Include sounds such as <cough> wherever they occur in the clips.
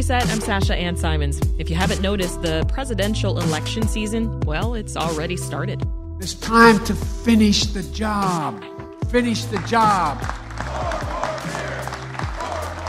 Reset. I'm Sasha Ann Simons. If you haven't noticed, the presidential election season, well, it's already started. It's time to finish the job. Finish the job.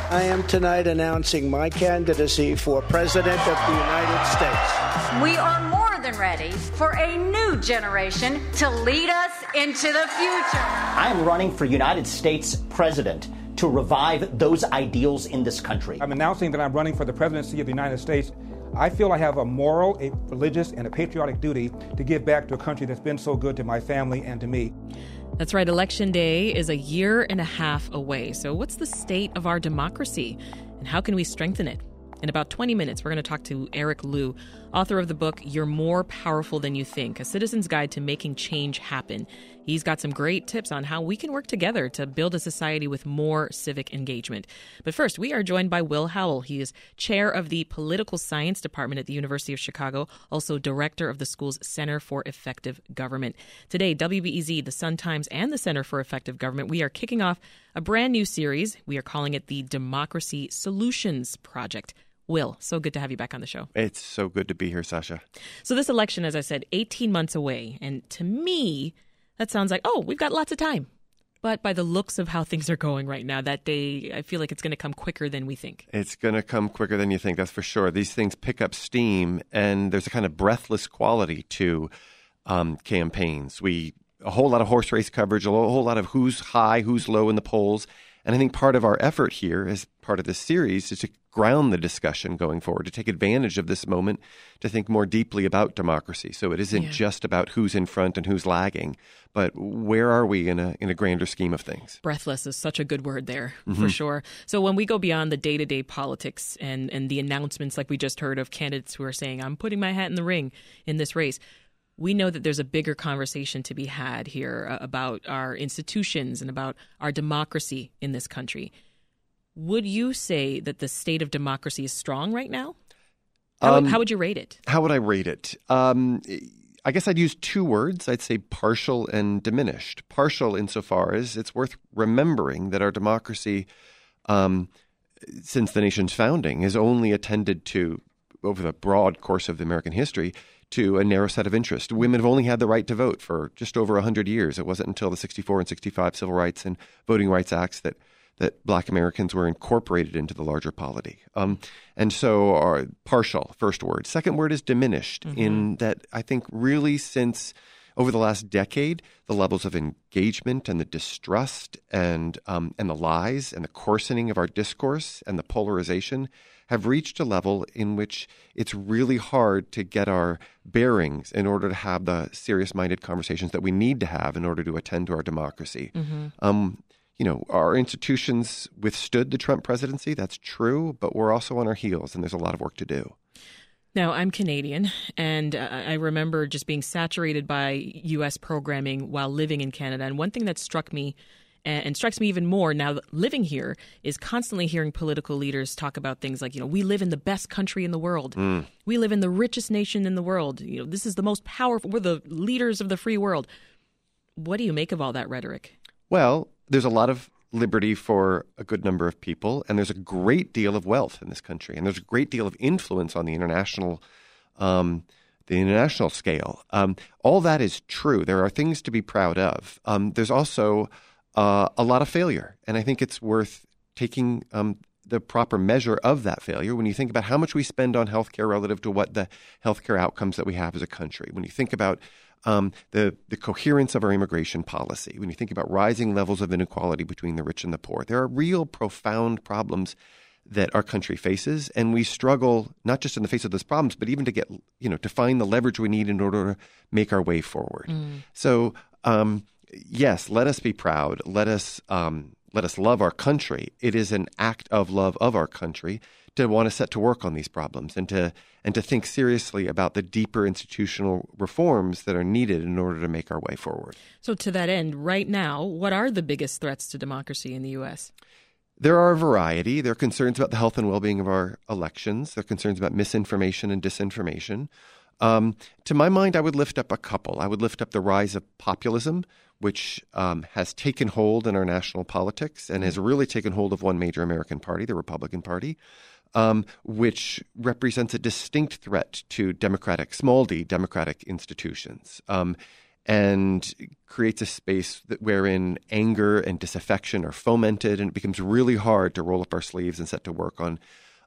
I am tonight announcing my candidacy for President of the United States. We are more than ready for a new generation to lead us into the future. I am running for United States President to revive those ideals in this country. I'm announcing that I'm running for the presidency of the United States. I feel I have a moral, a religious, and a patriotic duty to give back to a country that's been so good to my family and to me. That's right. Election day is a year and a half away. So, what's the state of our democracy and how can we strengthen it? In about 20 minutes, we're going to talk to Eric Liu, author of the book You're More Powerful Than You Think A Citizen's Guide to Making Change Happen. He's got some great tips on how we can work together to build a society with more civic engagement. But first, we are joined by Will Howell. He is chair of the Political Science Department at the University of Chicago, also director of the school's Center for Effective Government. Today, WBEZ, the Sun Times, and the Center for Effective Government, we are kicking off a brand new series. We are calling it the Democracy Solutions Project. Will, so good to have you back on the show. It's so good to be here, Sasha. So, this election, as I said, 18 months away. And to me, that sounds like, oh, we've got lots of time. But by the looks of how things are going right now, that day, I feel like it's going to come quicker than we think. It's going to come quicker than you think, that's for sure. These things pick up steam, and there's a kind of breathless quality to um, campaigns. We a whole lot of horse race coverage, a whole lot of who's high, who's low in the polls. And I think part of our effort here, as part of this series, is to ground the discussion going forward, to take advantage of this moment to think more deeply about democracy. So it isn't yeah. just about who's in front and who's lagging, but where are we in a in a grander scheme of things? Breathless is such a good word there, mm-hmm. for sure. So when we go beyond the day to day politics and, and the announcements like we just heard of candidates who are saying, I'm putting my hat in the ring in this race, we know that there's a bigger conversation to be had here uh, about our institutions and about our democracy in this country. Would you say that the state of democracy is strong right now? How, um, would, how would you rate it? How would I rate it? Um, I guess I'd use two words. I'd say partial and diminished. Partial insofar as it's worth remembering that our democracy, um, since the nation's founding, has only attended to, over the broad course of the American history, to a narrow set of interests. Women have only had the right to vote for just over 100 years. It wasn't until the 64 and 65 Civil Rights and Voting Rights Acts that that black Americans were incorporated into the larger polity. Um, and so, our partial, first word. Second word is diminished, mm-hmm. in that I think really since over the last decade, the levels of engagement and the distrust and, um, and the lies and the coarsening of our discourse and the polarization have reached a level in which it's really hard to get our bearings in order to have the serious minded conversations that we need to have in order to attend to our democracy. Mm-hmm. Um, you know, our institutions withstood the Trump presidency. That's true, but we're also on our heels, and there's a lot of work to do. Now, I'm Canadian, and uh, I remember just being saturated by U.S. programming while living in Canada. And one thing that struck me and, strikes me even more now living here is constantly hearing political leaders talk about things like you know we live in the best country in the world mm. we live in the richest nation in the world you know this is the most powerful we're the leaders of the free world what do you make of all that rhetoric well there's a lot of liberty for a good number of people and there's a great deal of wealth in this country and there's a great deal of influence on the international um, the international scale. Um, all that is true. There are things to be proud of. Um, there's also uh, a lot of failure. And I think it's worth taking um, the proper measure of that failure when you think about how much we spend on healthcare relative to what the healthcare outcomes that we have as a country. When you think about um, the the coherence of our immigration policy, when you think about rising levels of inequality between the rich and the poor, there are real profound problems that our country faces, and we struggle not just in the face of those problems, but even to get you know to find the leverage we need in order to make our way forward. Mm. So um, yes, let us be proud. Let us um, let us love our country. It is an act of love of our country to want to set to work on these problems and to and to think seriously about the deeper institutional reforms that are needed in order to make our way forward. So, to that end, right now, what are the biggest threats to democracy in the U.S.? There are a variety. There are concerns about the health and well being of our elections. There are concerns about misinformation and disinformation. Um, to my mind, I would lift up a couple. I would lift up the rise of populism, which um, has taken hold in our national politics and has really taken hold of one major American party, the Republican Party. Um, which represents a distinct threat to democratic, small d, democratic institutions. Um, and creates a space that, wherein anger and disaffection are fomented, and it becomes really hard to roll up our sleeves and set to work on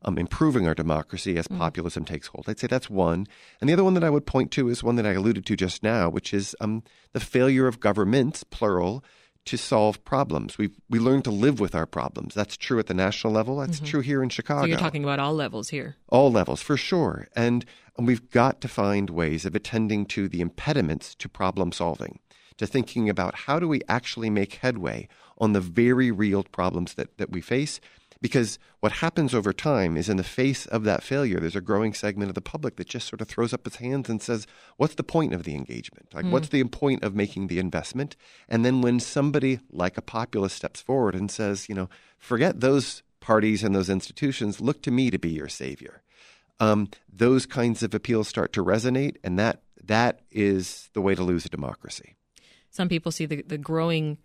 um, improving our democracy as mm. populism takes hold. I'd say that's one. And the other one that I would point to is one that I alluded to just now, which is um, the failure of governments, plural, to solve problems. We we learn to live with our problems. That's true at the national level. That's mm-hmm. true here in Chicago. So you're talking about all levels here. All levels, for sure. And, and we've got to find ways of attending to the impediments to problem solving, to thinking about how do we actually make headway on the very real problems that, that we face because what happens over time is in the face of that failure, there's a growing segment of the public that just sort of throws up its hands and says, What's the point of the engagement? Like, mm. what's the point of making the investment? And then when somebody like a populist steps forward and says, You know, forget those parties and those institutions, look to me to be your savior. Um, those kinds of appeals start to resonate, and that that is the way to lose a democracy. Some people see the, the growing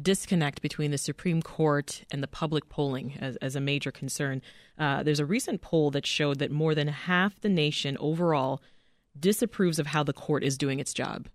disconnect between the Supreme Court and the public polling as, as a major concern. Uh, there's a recent poll that showed that more than half the nation overall disapproves of how the court is doing its job.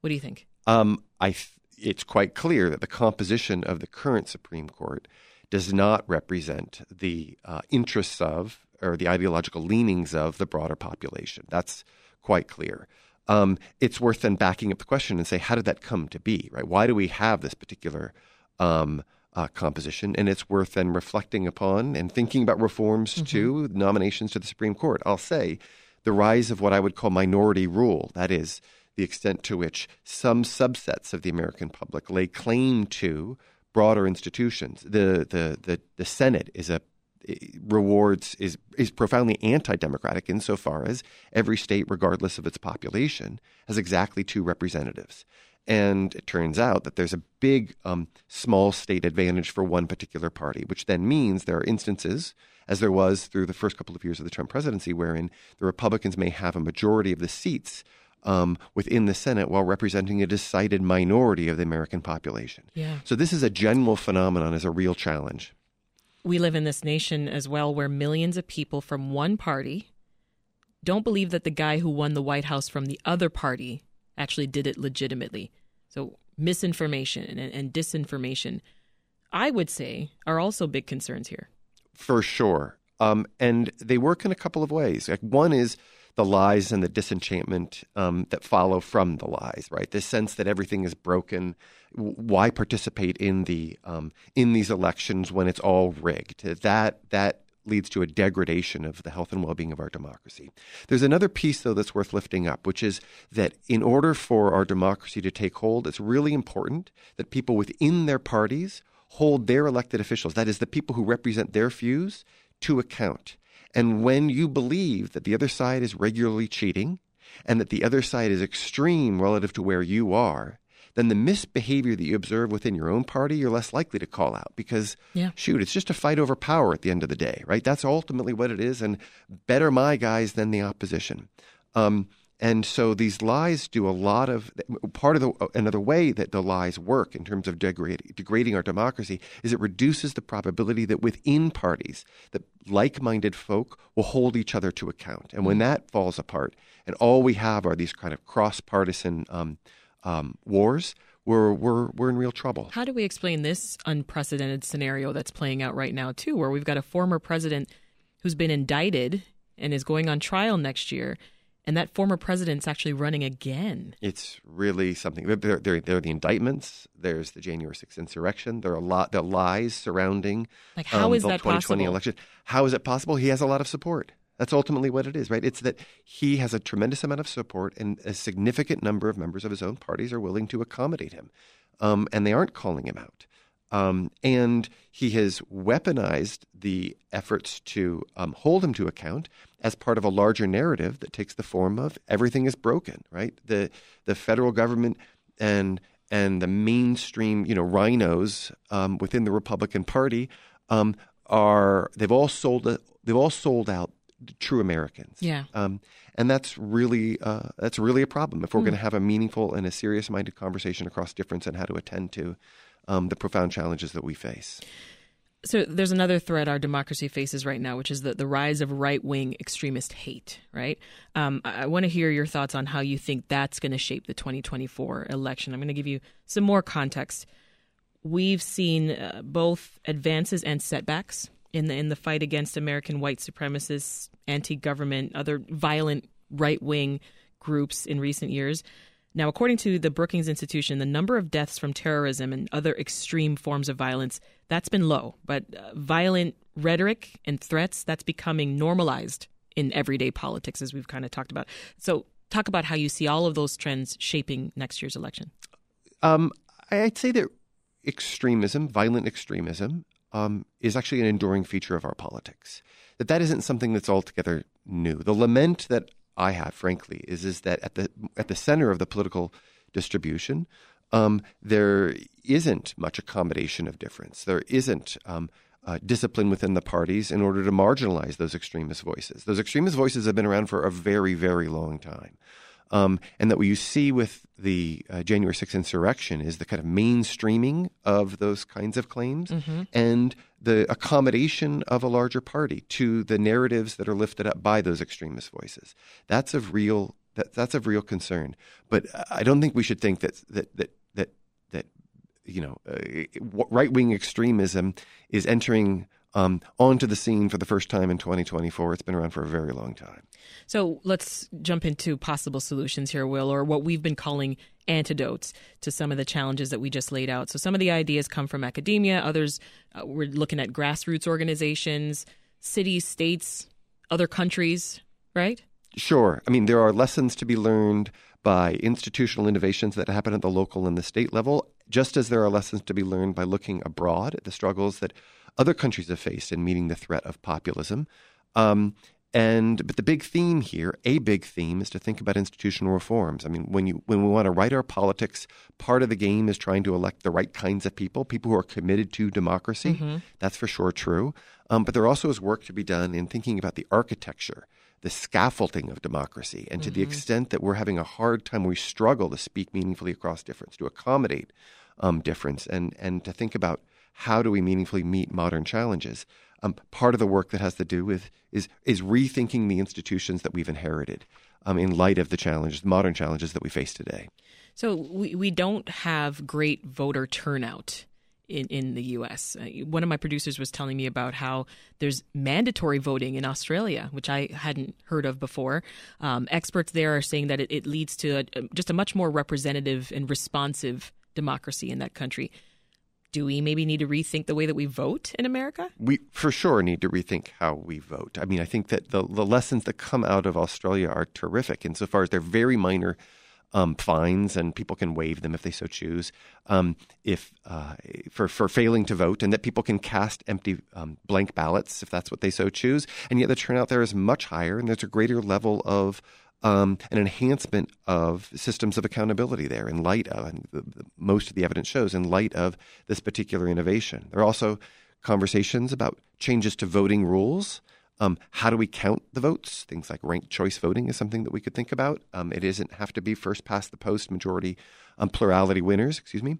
What do you think? Um, I it's quite clear that the composition of the current Supreme Court does not represent the uh, interests of or the ideological leanings of the broader population. That's quite clear um, it's worth then backing up the question and say, how did that come to be, right? Why do we have this particular um, uh, composition? And it's worth then reflecting upon and thinking about reforms mm-hmm. to nominations to the Supreme Court. I'll say the rise of what I would call minority rule, that is, the extent to which some subsets of the American public lay claim to broader institutions. The, the, the, the Senate is a rewards is is profoundly anti-democratic insofar as every state, regardless of its population, has exactly two representatives. And it turns out that there's a big um, small state advantage for one particular party, which then means there are instances, as there was through the first couple of years of the Trump presidency, wherein the Republicans may have a majority of the seats um, within the Senate while representing a decided minority of the American population. Yeah. So this is a general phenomenon, is a real challenge we live in this nation as well where millions of people from one party don't believe that the guy who won the White House from the other party actually did it legitimately. So misinformation and, and disinformation, I would say, are also big concerns here. For sure. Um, and they work in a couple of ways. Like one is the lies and the disenchantment um, that follow from the lies, right? This sense that everything is broken. Why participate in the um, in these elections when it's all rigged? That that leads to a degradation of the health and well-being of our democracy. There's another piece though that's worth lifting up, which is that in order for our democracy to take hold, it's really important that people within their parties hold their elected officials, that is the people who represent their views, to account. And when you believe that the other side is regularly cheating and that the other side is extreme relative to where you are, then the misbehavior that you observe within your own party, you're less likely to call out because, yeah. shoot, it's just a fight over power at the end of the day, right? That's ultimately what it is. And better my guys than the opposition. Um, and so these lies do a lot of part of the another way that the lies work in terms of degrade, degrading our democracy is it reduces the probability that within parties that like-minded folk will hold each other to account. And when mm. that falls apart, and all we have are these kind of cross-partisan um, um, wars, we're, we're, we're in real trouble. How do we explain this unprecedented scenario that's playing out right now, too, where we've got a former president who's been indicted and is going on trial next year? And that former president's actually running again. It's really something. There, there, there are the indictments. There's the January 6th insurrection. There are a lot the lies surrounding like how um, is the that 2020 possible? election. How is it possible? He has a lot of support. That's ultimately what it is, right? It's that he has a tremendous amount of support, and a significant number of members of his own parties are willing to accommodate him, um, and they aren't calling him out. Um, and he has weaponized the efforts to um, hold him to account as part of a larger narrative that takes the form of everything is broken, right? The the federal government and and the mainstream, you know, RINOs um, within the Republican Party um, are they've all sold they've all sold out true Americans. Yeah. Um, and that's really uh, that's really a problem if we're mm. going to have a meaningful and a serious minded conversation across difference and how to attend to um, the profound challenges that we face. So there's another threat our democracy faces right now, which is the, the rise of right wing extremist hate, right? Um, I, I want to hear your thoughts on how you think that's going to shape the 2024 election. I'm going to give you some more context. We've seen uh, both advances and setbacks in the in the fight against American white supremacists, anti-government, other violent right-wing groups in recent years. Now, according to the Brookings Institution, the number of deaths from terrorism and other extreme forms of violence that's been low, but uh, violent rhetoric and threats that's becoming normalized in everyday politics, as we've kind of talked about. So, talk about how you see all of those trends shaping next year's election. Um, I'd say that extremism, violent extremism, um, is actually an enduring feature of our politics. That that isn't something that's altogether new. The lament that I have, frankly, is is that at the at the center of the political distribution, um, there isn't much accommodation of difference. There isn't um, uh, discipline within the parties in order to marginalize those extremist voices. Those extremist voices have been around for a very, very long time. Um, and that what you see with the uh, January 6th insurrection is the kind of mainstreaming of those kinds of claims mm-hmm. and the accommodation of a larger party to the narratives that are lifted up by those extremist voices. That's of real that, that's of real concern. But I don't think we should think that that that that that you know uh, right wing extremism is entering um, onto the scene for the first time in 2024. It's been around for a very long time. So let's jump into possible solutions here, Will, or what we've been calling antidotes to some of the challenges that we just laid out. So some of the ideas come from academia, others uh, we're looking at grassroots organizations, cities, states, other countries, right? Sure. I mean, there are lessons to be learned by institutional innovations that happen at the local and the state level, just as there are lessons to be learned by looking abroad at the struggles that other countries have faced in meeting the threat of populism. Um, and but the big theme here, a big theme, is to think about institutional reforms. I mean, when you when we want to write our politics, part of the game is trying to elect the right kinds of people, people who are committed to democracy. Mm-hmm. That's for sure true. Um, but there also is work to be done in thinking about the architecture, the scaffolding of democracy, and to mm-hmm. the extent that we're having a hard time, we struggle to speak meaningfully across difference, to accommodate um, difference, and and to think about how do we meaningfully meet modern challenges? Um, part of the work that has to do with is is rethinking the institutions that we've inherited um, in light of the challenges, modern challenges that we face today. So we we don't have great voter turnout in, in the U.S. Uh, one of my producers was telling me about how there's mandatory voting in Australia, which I hadn't heard of before. Um, experts there are saying that it, it leads to a, just a much more representative and responsive democracy in that country do we maybe need to rethink the way that we vote in America? We for sure need to rethink how we vote. I mean, I think that the, the lessons that come out of Australia are terrific insofar as they're very minor um, fines and people can waive them if they so choose. Um, if uh, for for failing to vote, and that people can cast empty um, blank ballots if that's what they so choose, and yet the turnout there is much higher, and there's a greater level of um, an enhancement of systems of accountability there in light of, and the, the, most of the evidence shows, in light of this particular innovation. There are also conversations about changes to voting rules. Um, how do we count the votes? Things like ranked choice voting is something that we could think about. Um, it doesn't have to be first past the post majority um, plurality winners, excuse me,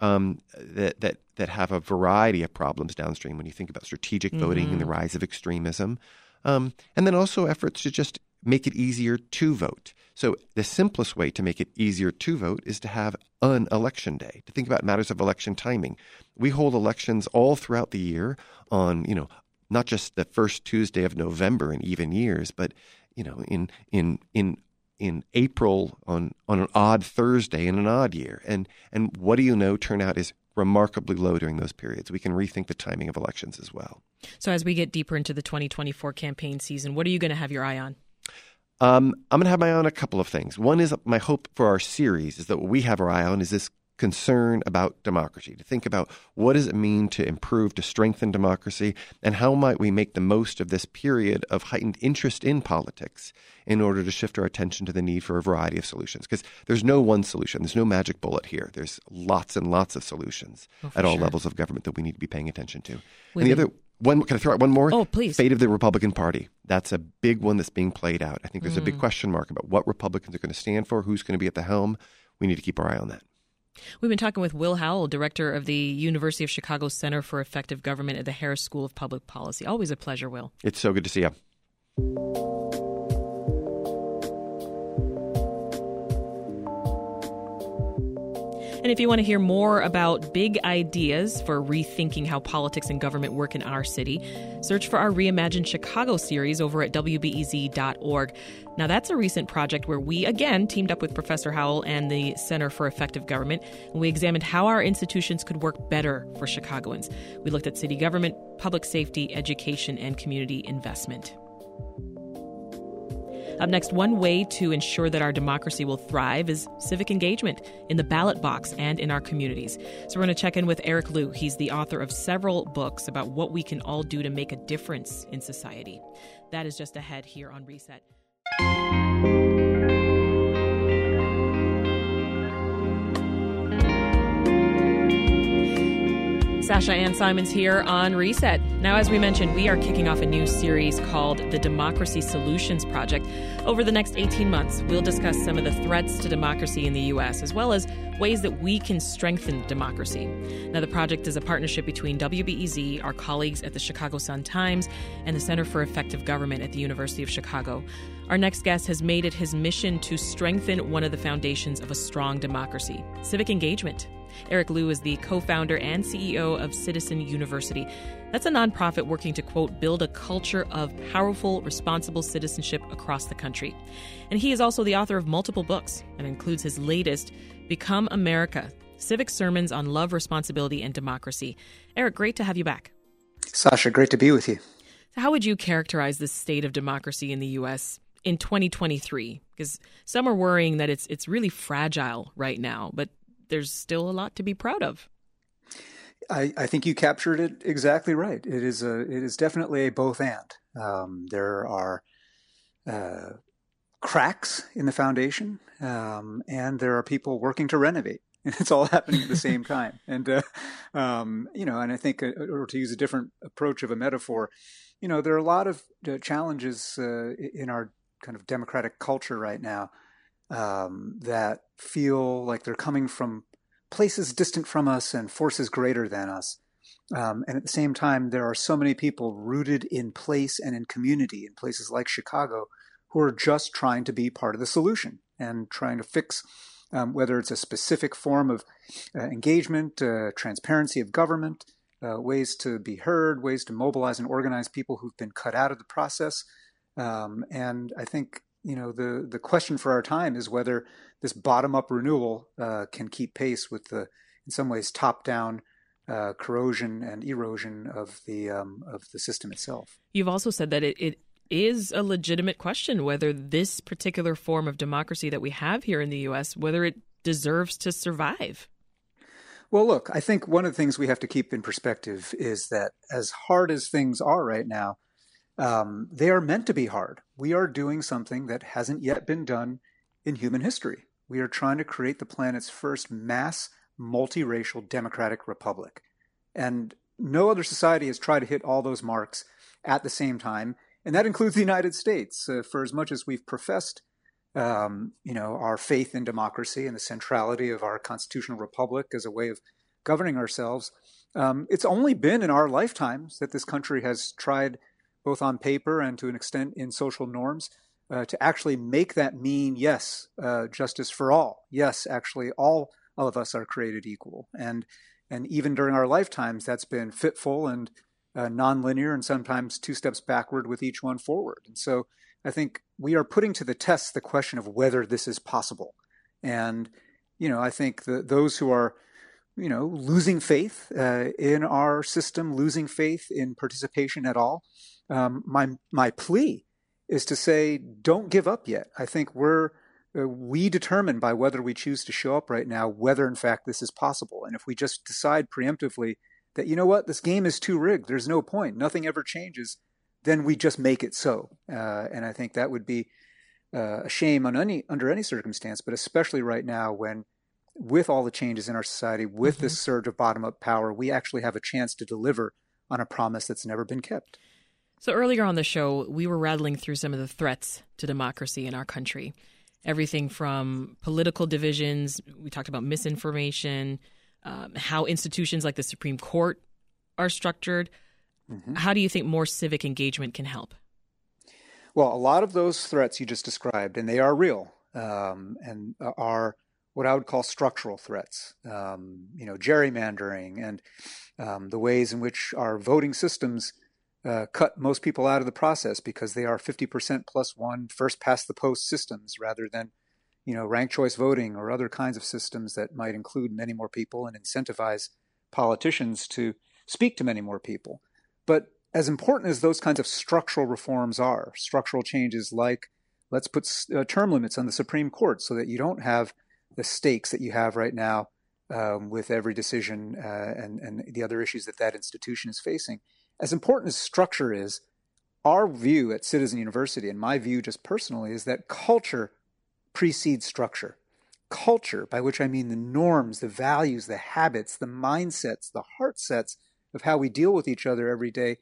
um, that, that, that have a variety of problems downstream when you think about strategic voting mm-hmm. and the mm-hmm. rise of extremism. Um, and then also efforts to just make it easier to vote. So the simplest way to make it easier to vote is to have an election day, to think about matters of election timing. We hold elections all throughout the year on, you know, not just the first Tuesday of November in even years, but you know, in in in in April on on an odd Thursday in an odd year. And and what do you know? Turnout is remarkably low during those periods. We can rethink the timing of elections as well. So as we get deeper into the 2024 campaign season, what are you going to have your eye on? Um, I'm going to have my eye on a couple of things. One is my hope for our series is that what we have our eye on is this concern about democracy, to think about what does it mean to improve, to strengthen democracy, and how might we make the most of this period of heightened interest in politics in order to shift our attention to the need for a variety of solutions. Because there's no one solution, there's no magic bullet here. There's lots and lots of solutions oh, at all sure. levels of government that we need to be paying attention to. and the other one can I throw out one more? Oh, please. Fate of the Republican Party. That's a big one that's being played out. I think there's mm. a big mm. question mark about what Republicans are going to stand for, who's going to be at the helm. We need to keep our eye on that. We've been talking with Will Howell, director of the University of Chicago Center for Effective Government at the Harris School of Public Policy. Always a pleasure, Will. It's so good to see you. And if you want to hear more about big ideas for rethinking how politics and government work in our city, search for our Reimagine Chicago series over at WBEZ.org. Now, that's a recent project where we again teamed up with Professor Howell and the Center for Effective Government, and we examined how our institutions could work better for Chicagoans. We looked at city government, public safety, education, and community investment. Up next, one way to ensure that our democracy will thrive is civic engagement in the ballot box and in our communities. So, we're going to check in with Eric Liu. He's the author of several books about what we can all do to make a difference in society. That is just ahead here on Reset. Sasha Ann Simons here on Reset. Now, as we mentioned, we are kicking off a new series called the Democracy Solutions Project. Over the next 18 months, we'll discuss some of the threats to democracy in the U.S., as well as ways that we can strengthen democracy. Now, the project is a partnership between WBEZ, our colleagues at the Chicago Sun Times, and the Center for Effective Government at the University of Chicago. Our next guest has made it his mission to strengthen one of the foundations of a strong democracy civic engagement. Eric Liu is the co founder and CEO of Citizen University. That's a nonprofit working to, quote, build a culture of powerful, responsible citizenship across the country. And he is also the author of multiple books and includes his latest, Become America Civic Sermons on Love, Responsibility, and Democracy. Eric, great to have you back. Sasha, great to be with you. How would you characterize the state of democracy in the U.S. in 2023? Because some are worrying that it's it's really fragile right now, but there's still a lot to be proud of. I, I think you captured it exactly right. It is a it is definitely a both and. Um, there are uh, cracks in the foundation, um, and there are people working to renovate. <laughs> And it's all happening at the same <laughs> time. And uh, um, you know, and I think, uh, or to use a different approach of a metaphor, you know, there are a lot of uh, challenges uh, in our kind of democratic culture right now um, that feel like they're coming from places distant from us and forces greater than us. Um, and at the same time, there are so many people rooted in place and in community in places like Chicago who are just trying to be part of the solution and trying to fix um, whether it's a specific form of uh, engagement, uh, transparency of government, uh, ways to be heard, ways to mobilize and organize people who've been cut out of the process. Um, and I think you know the the question for our time is whether this bottom up renewal uh, can keep pace with the in some ways top down uh, corrosion and erosion of the um, of the system itself. You've also said that it, it is a legitimate question whether this particular form of democracy that we have here in the U.S. whether it deserves to survive. Well, look, I think one of the things we have to keep in perspective is that as hard as things are right now, um, they are meant to be hard. We are doing something that hasn't yet been done in human history. We are trying to create the planet's first mass multiracial democratic republic. And no other society has tried to hit all those marks at the same time. And that includes the United States. Uh, for as much as we've professed, um, you know, our faith in democracy and the centrality of our constitutional republic as a way of governing ourselves, um, it's only been in our lifetimes that this country has tried both on paper and to an extent in social norms, uh, to actually make that mean yes, uh, justice for all. Yes, actually, all, of us are created equal. And, and even during our lifetimes, that's been fitful and uh, nonlinear and sometimes two steps backward with each one forward. And so I think we are putting to the test the question of whether this is possible. And, you know, I think the, those who are you know, losing faith uh, in our system, losing faith in participation at all, um, my my plea is to say, don't give up yet. I think we're uh, we determine by whether we choose to show up right now whether in fact this is possible. And if we just decide preemptively that you know what this game is too rigged, there's no point, nothing ever changes, then we just make it so. Uh, and I think that would be uh, a shame on any under any circumstance, but especially right now when with all the changes in our society, with mm-hmm. this surge of bottom up power, we actually have a chance to deliver on a promise that's never been kept. So, earlier on the show, we were rattling through some of the threats to democracy in our country. everything from political divisions. We talked about misinformation, um, how institutions like the Supreme Court are structured. Mm-hmm. How do you think more civic engagement can help? Well, a lot of those threats you just described, and they are real, um, and are what I would call structural threats. Um, you know, gerrymandering and um, the ways in which our voting systems uh, cut most people out of the process because they are 50% plus one first past the post systems rather than you know ranked choice voting or other kinds of systems that might include many more people and incentivize politicians to speak to many more people. But as important as those kinds of structural reforms are structural changes like let's put uh, term limits on the supreme court so that you don't have the stakes that you have right now um, with every decision uh, and, and the other issues that that institution is facing as important as structure is, our view at Citizen University, and my view just personally, is that culture precedes structure. Culture, by which I mean the norms, the values, the habits, the mindsets, the heart sets of how we deal with each other every day,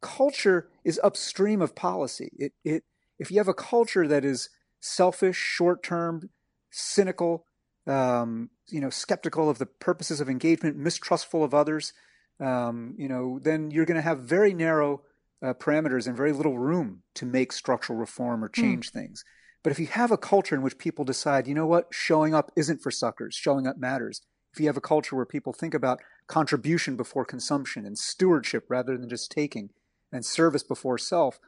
culture is upstream of policy. It, it, if you have a culture that is selfish, short term, cynical, um, you know, skeptical of the purposes of engagement, mistrustful of others, um, you know, then you're going to have very narrow uh, parameters and very little room to make structural reform or hmm. change mm. things. But if you have a culture in which people decide, you know what, showing up isn't for suckers, showing up matters. If you have a culture where people think about contribution before consumption and stewardship rather than just taking and service before self,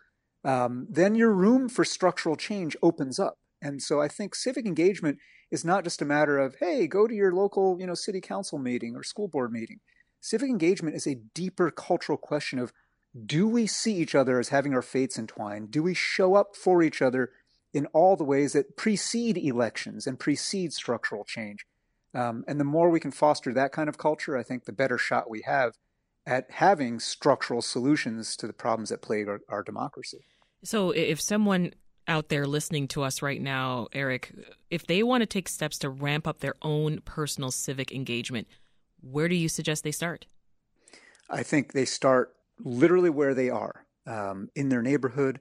um, then your room for structural change opens up. And so I think civic engagement is not just a matter of, hey, go to your local, you know, city council meeting or school board meeting. Civic engagement is a deeper cultural question of do we see each other as having our fates entwined? Do we show up for each other in all the ways that precede elections and precede structural change? Um, and the more we can foster that kind of culture, I think the better shot we have at having structural solutions to the problems that plague our, our democracy. So, if someone out there listening to us right now, Eric, if they want to take steps to ramp up their own personal civic engagement, where do you suggest they start? I think they start literally where they are um, in their neighborhood,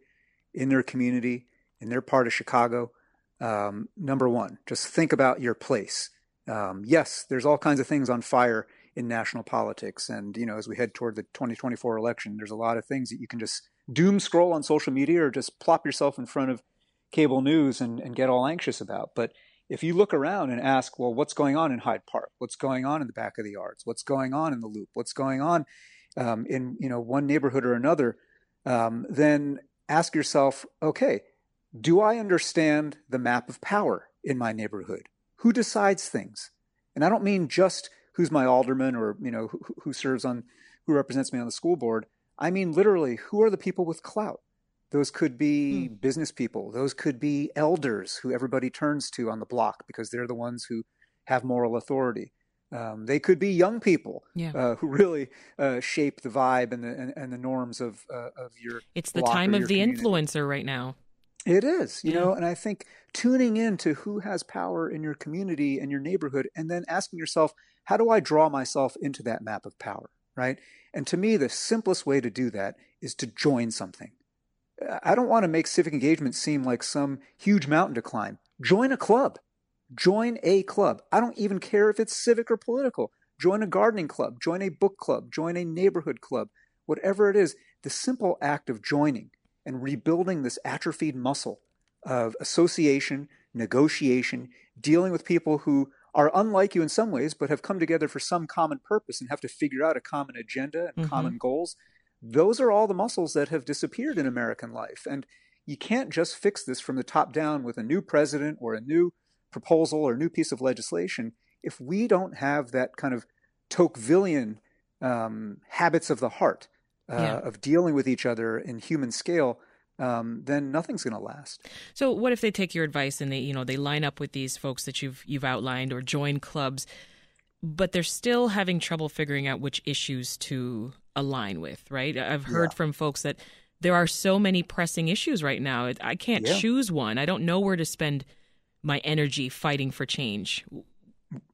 in their community, in their part of Chicago. Um, number one, just think about your place. Um, yes, there's all kinds of things on fire in national politics. And, you know, as we head toward the 2024 election, there's a lot of things that you can just doom scroll on social media or just plop yourself in front of cable news and, and get all anxious about. But if you look around and ask, well, what's going on in Hyde Park? What's going on in the Back of the Yards? What's going on in the Loop? What's going on um, in you know one neighborhood or another? Um, then ask yourself, okay, do I understand the map of power in my neighborhood? Who decides things? And I don't mean just who's my alderman or you know who, who serves on who represents me on the school board. I mean literally who are the people with clout? Those could be mm. business people. Those could be elders who everybody turns to on the block because they're the ones who have moral authority. Um, they could be young people yeah. uh, who really uh, shape the vibe and the and, and the norms of uh, of your. It's the time of the community. influencer right now. It is, you yeah. know, and I think tuning in to who has power in your community and your neighborhood, and then asking yourself, how do I draw myself into that map of power, right? And to me, the simplest way to do that is to join something. I don't want to make civic engagement seem like some huge mountain to climb. Join a club. Join a club. I don't even care if it's civic or political. Join a gardening club. Join a book club. Join a neighborhood club. Whatever it is, the simple act of joining and rebuilding this atrophied muscle of association, negotiation, dealing with people who are unlike you in some ways, but have come together for some common purpose and have to figure out a common agenda and mm-hmm. common goals those are all the muscles that have disappeared in American life. And you can't just fix this from the top down with a new president or a new proposal or new piece of legislation if we don't have that kind of Tocquevillian um, habits of the heart uh, yeah. of dealing with each other in human scale. Um, then nothing's going to last. So, what if they take your advice and they, you know, they line up with these folks that you've you've outlined or join clubs, but they're still having trouble figuring out which issues to align with, right? I've heard yeah. from folks that there are so many pressing issues right now. I can't yeah. choose one. I don't know where to spend my energy fighting for change.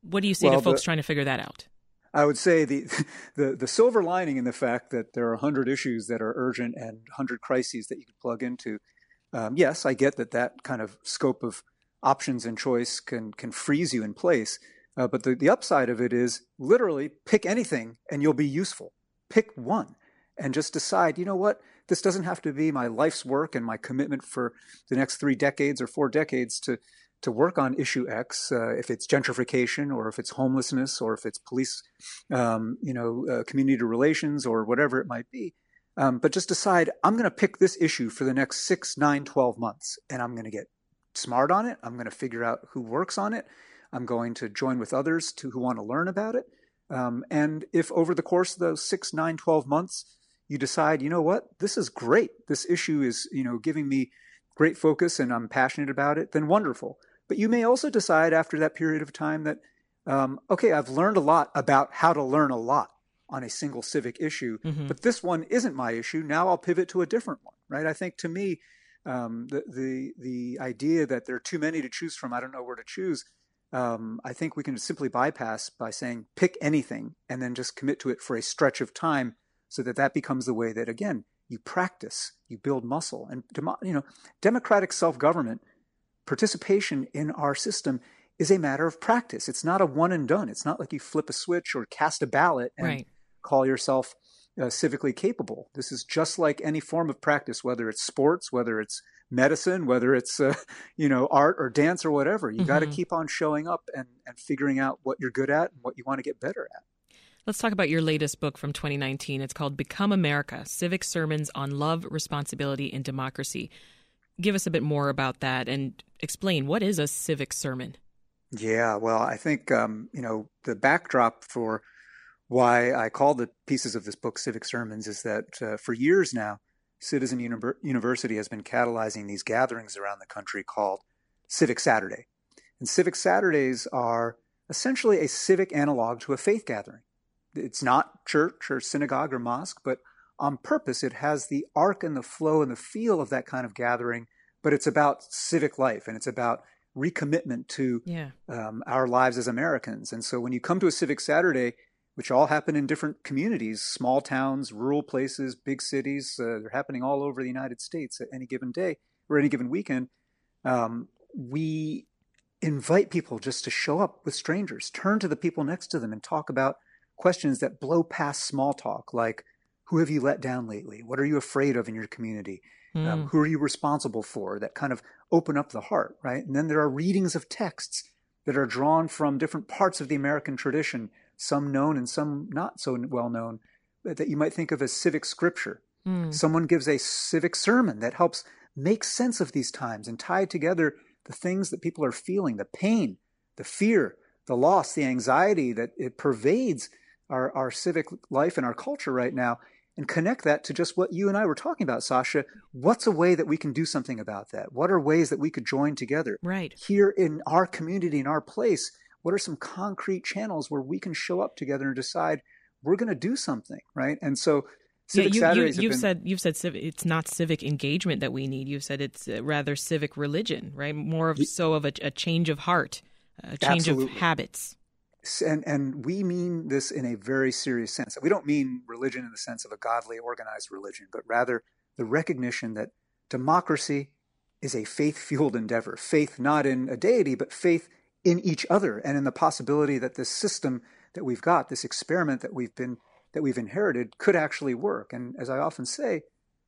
What do you say well, to folks the, trying to figure that out? I would say the, <laughs> the the silver lining in the fact that there are 100 issues that are urgent and 100 crises that you can plug into. Um, yes, I get that that kind of scope of options and choice can can freeze you in place. Uh, but the, the upside of it is literally pick anything and you'll be useful. Pick one and just decide, you know what, this doesn't have to be my life's work and my commitment for the next three decades or four decades to to work on issue X, uh, if it's gentrification or if it's homelessness or if it's police, um, you know, uh, community relations or whatever it might be. Um, but just decide I'm going to pick this issue for the next six, nine, 12 months, and I'm going to get smart on it. I'm going to figure out who works on it. I'm going to join with others to, who want to learn about it. Um, and if over the course of those six, nine, 12 months, you decide, you know what, this is great. This issue is, you know, giving me great focus and I'm passionate about it, then wonderful. But you may also decide after that period of time that, um, okay, I've learned a lot about how to learn a lot on a single civic issue, mm-hmm. but this one isn't my issue. Now I'll pivot to a different one, right? I think to me, um, the the the idea that there are too many to choose from, I don't know where to choose. Um, I think we can simply bypass by saying pick anything and then just commit to it for a stretch of time, so that that becomes the way that again you practice, you build muscle, and you know democratic self government participation in our system is a matter of practice. It's not a one and done. It's not like you flip a switch or cast a ballot and right. call yourself uh, civically capable. This is just like any form of practice, whether it's sports, whether it's medicine, whether it's uh, <laughs> you know art or dance or whatever. You mm-hmm. got to keep on showing up and, and figuring out what you're good at and what you want to get better at. Let's talk about your latest book from 2019. It's called Become America Civic Sermons on Love, Responsibility, and Democracy. Give us a bit more about that and explain what is a civic sermon? Yeah, well, I think, um, you know, the backdrop for why I call the pieces of this book civic sermons is that uh, for years now, Citizen Uni- University has been catalyzing these gatherings around the country called Civic Saturday. And Civic Saturdays are essentially a civic analog to a faith gathering. It's not church or synagogue or mosque, but on purpose, it has the arc and the flow and the feel of that kind of gathering, but it's about civic life and it's about recommitment to yeah. um, our lives as Americans. And so when you come to a Civic Saturday, which all happen in different communities, small towns, rural places, big cities. Uh, they're happening all over the United States at any given day or any given weekend. Um, we invite people just to show up with strangers, turn to the people next to them, and talk about questions that blow past small talk, like who have you let down lately? What are you afraid of in your community? Mm. Um, hmm. who are you responsible for? That kind of open up the heart, right? And then there are readings of texts that are drawn from different parts of the American tradition some known and some not so well known, that you might think of as civic scripture. Mm. Someone gives a civic sermon that helps make sense of these times and tie together the things that people are feeling, the pain, the fear, the loss, the anxiety that it pervades our, our civic life and our culture right now, and connect that to just what you and I were talking about, Sasha. What's a way that we can do something about that? What are ways that we could join together? Right. Here in our community, in our place, what are some concrete channels where we can show up together and decide we're going to do something, right? And so Civic yeah, you, have you, been... said you've said civic, it's not civic engagement that we need. You've said it's uh, rather civic religion, right? More of so of a, a change of heart, a change Absolutely. of habits. And and we mean this in a very serious sense. We don't mean religion in the sense of a godly, organized religion, but rather the recognition that democracy is a faith fueled endeavor. Faith not in a deity, but faith in each other and in the possibility that this system that we've got, this experiment that we've been that we've inherited could actually work. And as I often say,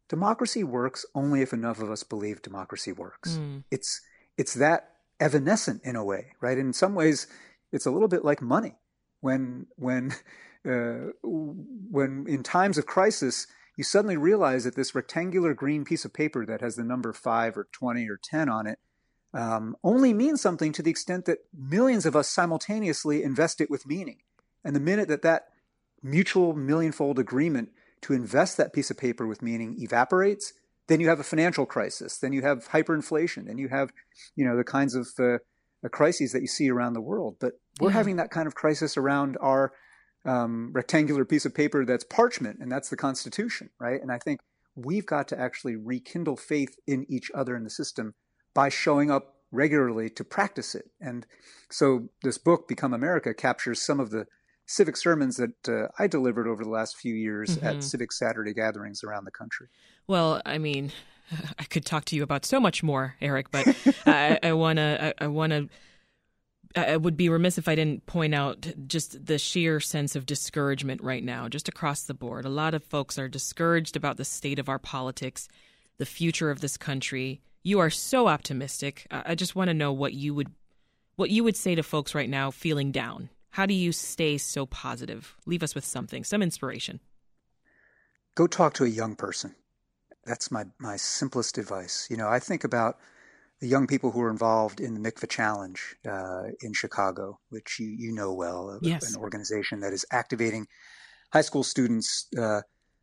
democracy works only if enough of us believe democracy works. Mm. It's it's that evanescent in a way, right? In some ways, it's a little bit like money. When when uh, when in times of crisis, you suddenly realize that this rectangular green piece of paper that has the number five or twenty or ten on it um, only means something to the extent that millions of us simultaneously invest it with meaning. And the minute that that mutual millionfold agreement to invest that piece of paper with meaning evaporates, then you have a financial crisis. Then you have hyperinflation. Then you have, you know, the kinds of uh, crises that you see around the world. But we're yeah. having that kind of crisis around our um, rectangular piece of paper that's parchment, and that's the Constitution, right? And I think we've got to actually rekindle faith in each other in the system by showing up regularly to practice it. And so this book, Become America, captures some of the civic sermons that uh, I delivered over the last few years mm-hmm. at Civic Saturday gatherings around the country. Well, I mean, <sighs> I could talk to you about so much more, Eric, but I want to. I, I want to. I would be remiss if I didn't point out just the sheer sense of discouragement right now, just across the board. A lot of folks are discouraged about the state of our politics, the future of this country. You are so optimistic. I just want to know what you would, what you would say to folks right now feeling down. How do you stay so positive? Leave us with something, some inspiration. Go talk to a young person. That's my my simplest advice. You know, I think about the young people who are involved in the Mikva Challenge uh, in Chicago, which you, you know well, yes. an organization that is activating high school students uh,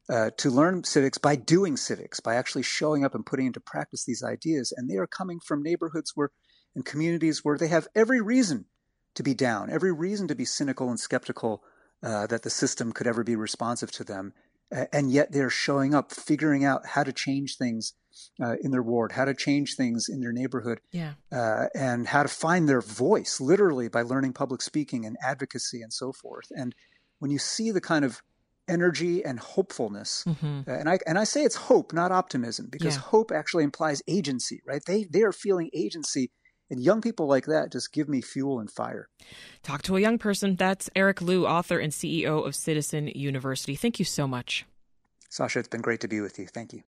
uh, to learn civics by doing civics, by actually showing up and putting into practice these ideas. And they are coming from neighborhoods where, and communities where they have every reason to be down, every reason to be cynical and skeptical uh, that the system could ever be responsive to them. and yet they're showing up, figuring out how to change things uh, in their ward, how to change things in their neighborhood, yeah. uh, and how to find their voice, literally by learning public speaking and advocacy and so forth. And when you see the kind of energy and hopefulness, mm-hmm. Uh, and I and I say it's hope, not optimism, because yeah. hope actually implies agency, right? They they are feeling agency. And young people like that just give me fuel and fire. Talk to a young person. That's Eric Liu, author and CEO of Citizen University. Thank you so much. Sasha, it's been great to be with you. Thank you.